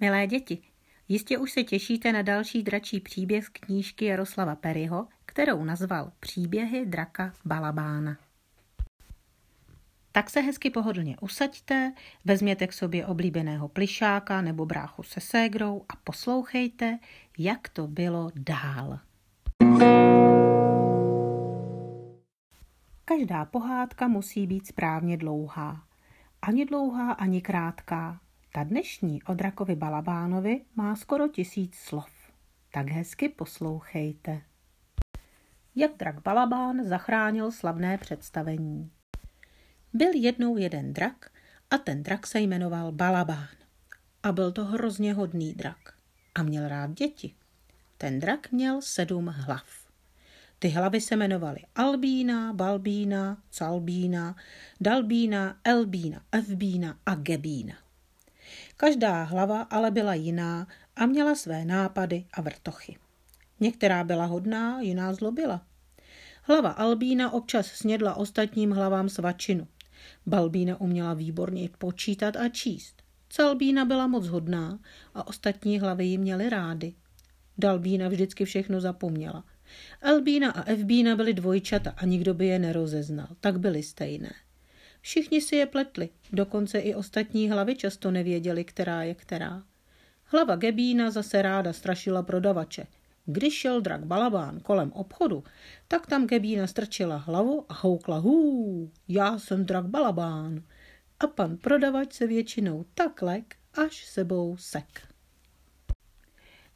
Milé děti, jistě už se těšíte na další dračí příběh z knížky Jaroslava Peryho, kterou nazval Příběhy draka Balabána. Tak se hezky pohodlně usaďte, vezměte k sobě oblíbeného plišáka nebo bráchu se ségrou a poslouchejte, jak to bylo dál. Každá pohádka musí být správně dlouhá. Ani dlouhá, ani krátká. Ta dnešní o drakovi Balabánovi má skoro tisíc slov. Tak hezky poslouchejte. Jak drak Balabán zachránil slavné představení. Byl jednou jeden drak a ten drak se jmenoval Balabán. A byl to hrozně hodný drak. A měl rád děti. Ten drak měl sedm hlav. Ty hlavy se jmenovaly Albína, Balbína, Calbína, Dalbína, Elbína, Evbína a Gebína. Každá hlava ale byla jiná a měla své nápady a vrtochy. Některá byla hodná, jiná zlobila. Hlava Albína občas snědla ostatním hlavám svačinu. Balbína uměla výborně počítat a číst. Calbína byla moc hodná a ostatní hlavy ji měly rády. Dalbína vždycky všechno zapomněla – Albína a Evbína byly dvojčata a nikdo by je nerozeznal, tak byly stejné. Všichni si je pletli, dokonce i ostatní hlavy často nevěděli, která je která. Hlava Gebína zase ráda strašila prodavače. Když šel drak Balabán kolem obchodu, tak tam Gebína strčila hlavu a houkla hů, já jsem drak Balabán. A pan prodavač se většinou tak lek, až sebou sek.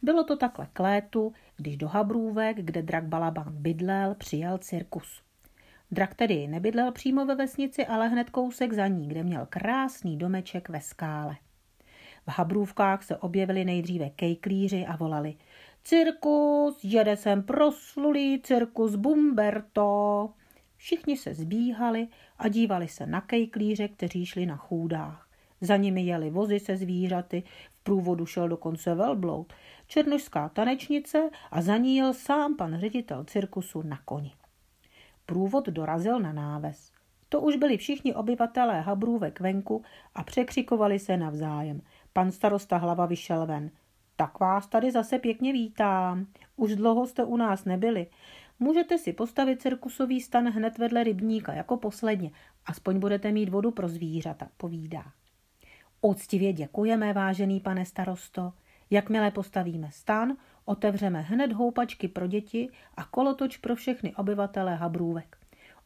Bylo to takhle k létu, když do Habrůvek, kde drak Balabán bydlel, přijel cirkus. Drak tedy nebydlel přímo ve vesnici, ale hned kousek za ní, kde měl krásný domeček ve skále. V Habrůvkách se objevili nejdříve kejklíři a volali Cirkus, jede sem proslulý cirkus Bumberto. Všichni se zbíhali a dívali se na kejklíře, kteří šli na chůdách. Za nimi jeli vozy se zvířaty, v průvodu šel dokonce velbloud, černožská tanečnice a za ní jel sám pan ředitel cirkusu na koni. Průvod dorazil na náves. To už byli všichni obyvatelé Habrůvek venku a překřikovali se navzájem. Pan starosta hlava vyšel ven. Tak vás tady zase pěkně vítám. Už dlouho jste u nás nebyli. Můžete si postavit cirkusový stan hned vedle rybníka, jako posledně. Aspoň budete mít vodu pro zvířata, povídá. Úctivě děkujeme, vážený pane starosto. Jakmile postavíme stan, otevřeme hned houpačky pro děti a kolotoč pro všechny obyvatele Habrůvek.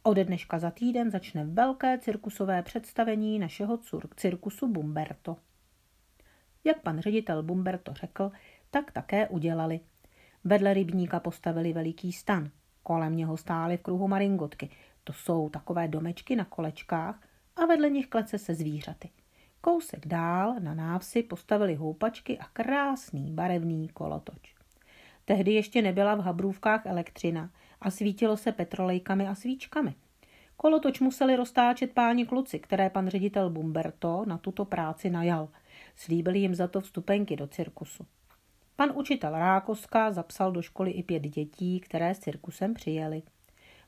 Ode dneška za týden začne velké cirkusové představení našeho cirkusu Bumberto. Jak pan ředitel Bumberto řekl, tak také udělali. Vedle rybníka postavili veliký stan. Kolem něho stály v kruhu maringotky. To jsou takové domečky na kolečkách a vedle nich klece se zvířaty. Kousek dál na návsi postavili houpačky a krásný barevný kolotoč. Tehdy ještě nebyla v Habrůvkách elektřina a svítilo se petrolejkami a svíčkami. Kolotoč museli roztáčet páni kluci, které pan ředitel Bumberto na tuto práci najal. Slíbili jim za to vstupenky do cirkusu. Pan učitel Rákoska zapsal do školy i pět dětí, které s cirkusem přijeli.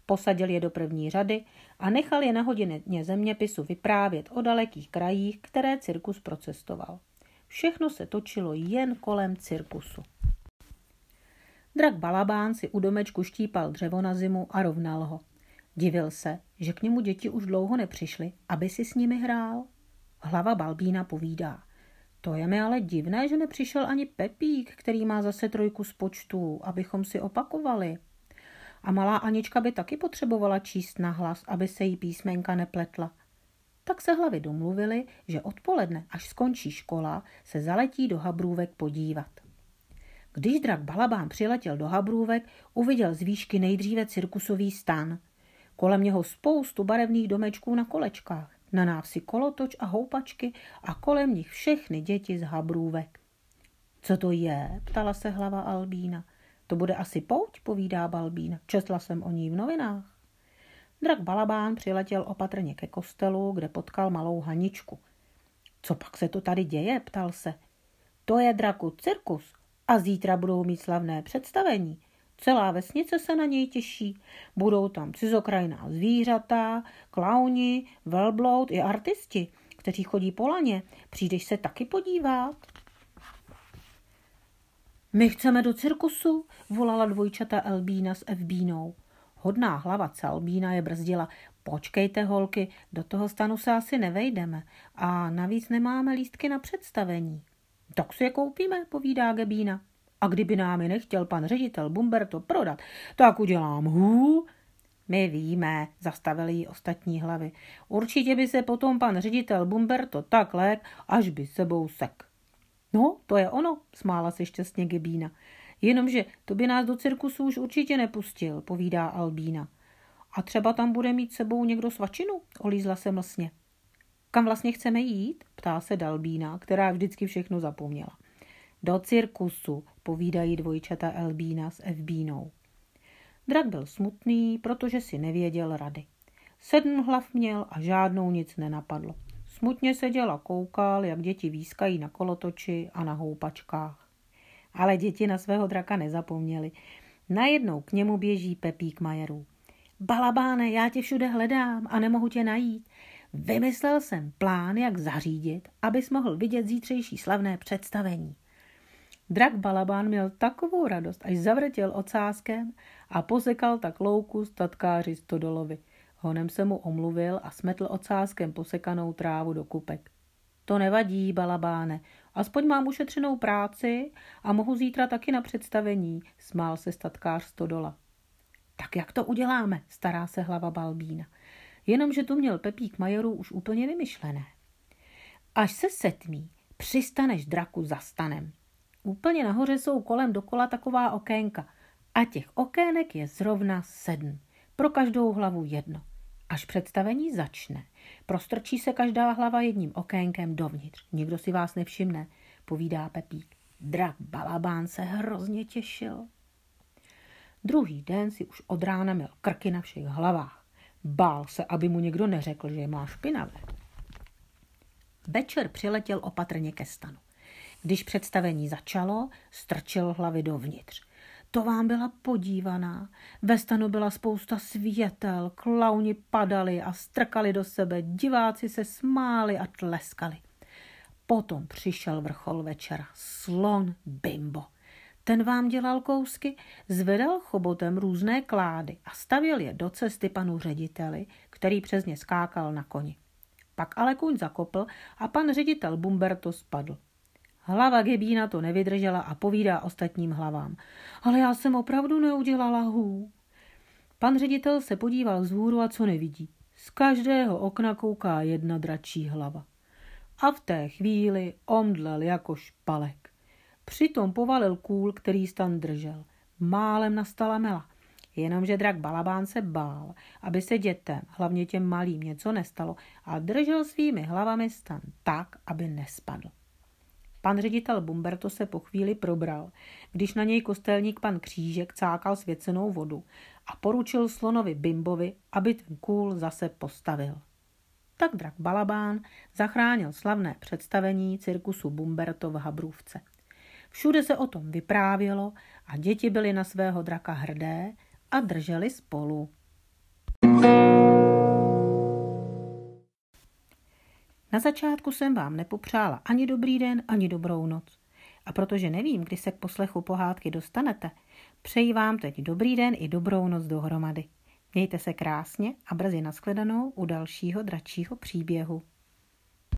Posadil je do první řady a nechal je na hodině zeměpisu vyprávět o dalekých krajích, které cirkus procestoval. Všechno se točilo jen kolem cirkusu. Drak Balabán si u domečku štípal dřevo na zimu a rovnal ho. Divil se, že k němu děti už dlouho nepřišly, aby si s nimi hrál. Hlava Balbína povídá. To je mi ale divné, že nepřišel ani Pepík, který má zase trojku z počtu, abychom si opakovali. A malá Anička by taky potřebovala číst na hlas, aby se jí písmenka nepletla. Tak se hlavy domluvili, že odpoledne, až skončí škola, se zaletí do Habrůvek podívat. Když drak Balabán přiletěl do Habrůvek, uviděl z výšky nejdříve cirkusový stan. Kolem něho spoustu barevných domečků na kolečkách, na návsi kolotoč a houpačky a kolem nich všechny děti z Habrůvek. Co to je? ptala se hlava Albína. To bude asi pouť, povídá Balbín. Četla jsem o ní v novinách. Drak Balabán přiletěl opatrně ke kostelu, kde potkal malou Haničku. Co pak se to tady děje, ptal se. To je draku cirkus a zítra budou mít slavné představení. Celá vesnice se na něj těší. Budou tam cizokrajná zvířata, klauni, velbloud i artisti, kteří chodí po laně. Přijdeš se taky podívat? My chceme do cirkusu, volala dvojčata Elbína s Evbínou. Hodná hlava Calbína je brzdila. Počkejte, holky, do toho stanu se asi nevejdeme. A navíc nemáme lístky na představení. Tak si je koupíme, povídá Gebína. A kdyby nám je nechtěl pan ředitel Bumberto prodat, tak udělám hů. My víme, zastavili jí ostatní hlavy. Určitě by se potom pan ředitel Bumberto tak lék, až by sebou sek. No, to je ono, smála se šťastně Gebína. Jenomže to by nás do cirkusu už určitě nepustil, povídá Albína. A třeba tam bude mít sebou někdo svačinu, olízla se mlsně. Kam vlastně chceme jít? ptá se Dalbína, která vždycky všechno zapomněla. Do cirkusu, povídají dvojčata Elbína s Evbínou. Drak byl smutný, protože si nevěděl rady. Sedm hlav měl a žádnou nic nenapadlo. Smutně seděl a koukal, jak děti výskají na kolotoči a na houpačkách. Ale děti na svého draka nezapomněli. Najednou k němu běží Pepík Majerů. Balabáne, já tě všude hledám a nemohu tě najít. Vymyslel jsem plán, jak zařídit, abys mohl vidět zítřejší slavné představení. Drak Balabán měl takovou radost, až zavrtěl ocáskem a posekal tak louku statkáři Stodolovi. Honem se mu omluvil a smetl ocáskem posekanou trávu do kupek. To nevadí, balabáne, aspoň mám ušetřenou práci a mohu zítra taky na představení, smál se statkář Stodola. Tak jak to uděláme, stará se hlava Balbína. Jenomže tu měl Pepík majorů už úplně vymyšlené. Až se setmí, přistaneš draku za stanem. Úplně nahoře jsou kolem dokola taková okénka a těch okének je zrovna sedm. Pro každou hlavu jedno. Až představení začne, prostrčí se každá hlava jedním okénkem dovnitř. Nikdo si vás nevšimne, povídá Pepík. Drak Balabán se hrozně těšil. Druhý den si už od rána měl krky na všech hlavách. Bál se, aby mu někdo neřekl, že je má špinavé. Večer přiletěl opatrně ke stanu. Když představení začalo, strčil hlavy dovnitř. To vám byla podívaná. Ve stanu byla spousta světel, klauni padali a strkali do sebe, diváci se smáli a tleskali. Potom přišel vrchol večera, slon Bimbo. Ten vám dělal kousky, zvedal chobotem různé klády a stavěl je do cesty panu řediteli, který přes ně skákal na koni. Pak ale kuň zakopl a pan ředitel Bumberto spadl. Hlava Gebína to nevydržela a povídá ostatním hlavám. Ale já jsem opravdu neudělala hů. Pan ředitel se podíval vzhůru a co nevidí. Z každého okna kouká jedna dračí hlava. A v té chvíli omdlel jako špalek. Přitom povalil kůl, který stan držel. Málem nastala mela. Jenomže drak Balabán se bál, aby se dětem, hlavně těm malým, něco nestalo a držel svými hlavami stan tak, aby nespadl. Pan ředitel Bumberto se po chvíli probral, když na něj kostelník pan Křížek cákal svěcenou vodu a poručil slonovi Bimbovi, aby ten kůl zase postavil. Tak drak Balabán zachránil slavné představení cirkusu Bumberto v Habrůvce. Všude se o tom vyprávělo a děti byly na svého draka hrdé a drželi spolu. Na začátku jsem vám nepopřála ani dobrý den, ani dobrou noc. A protože nevím, kdy se k poslechu pohádky dostanete, přeji vám teď dobrý den i dobrou noc dohromady. Mějte se krásně a brzy nashledanou u dalšího dračího příběhu.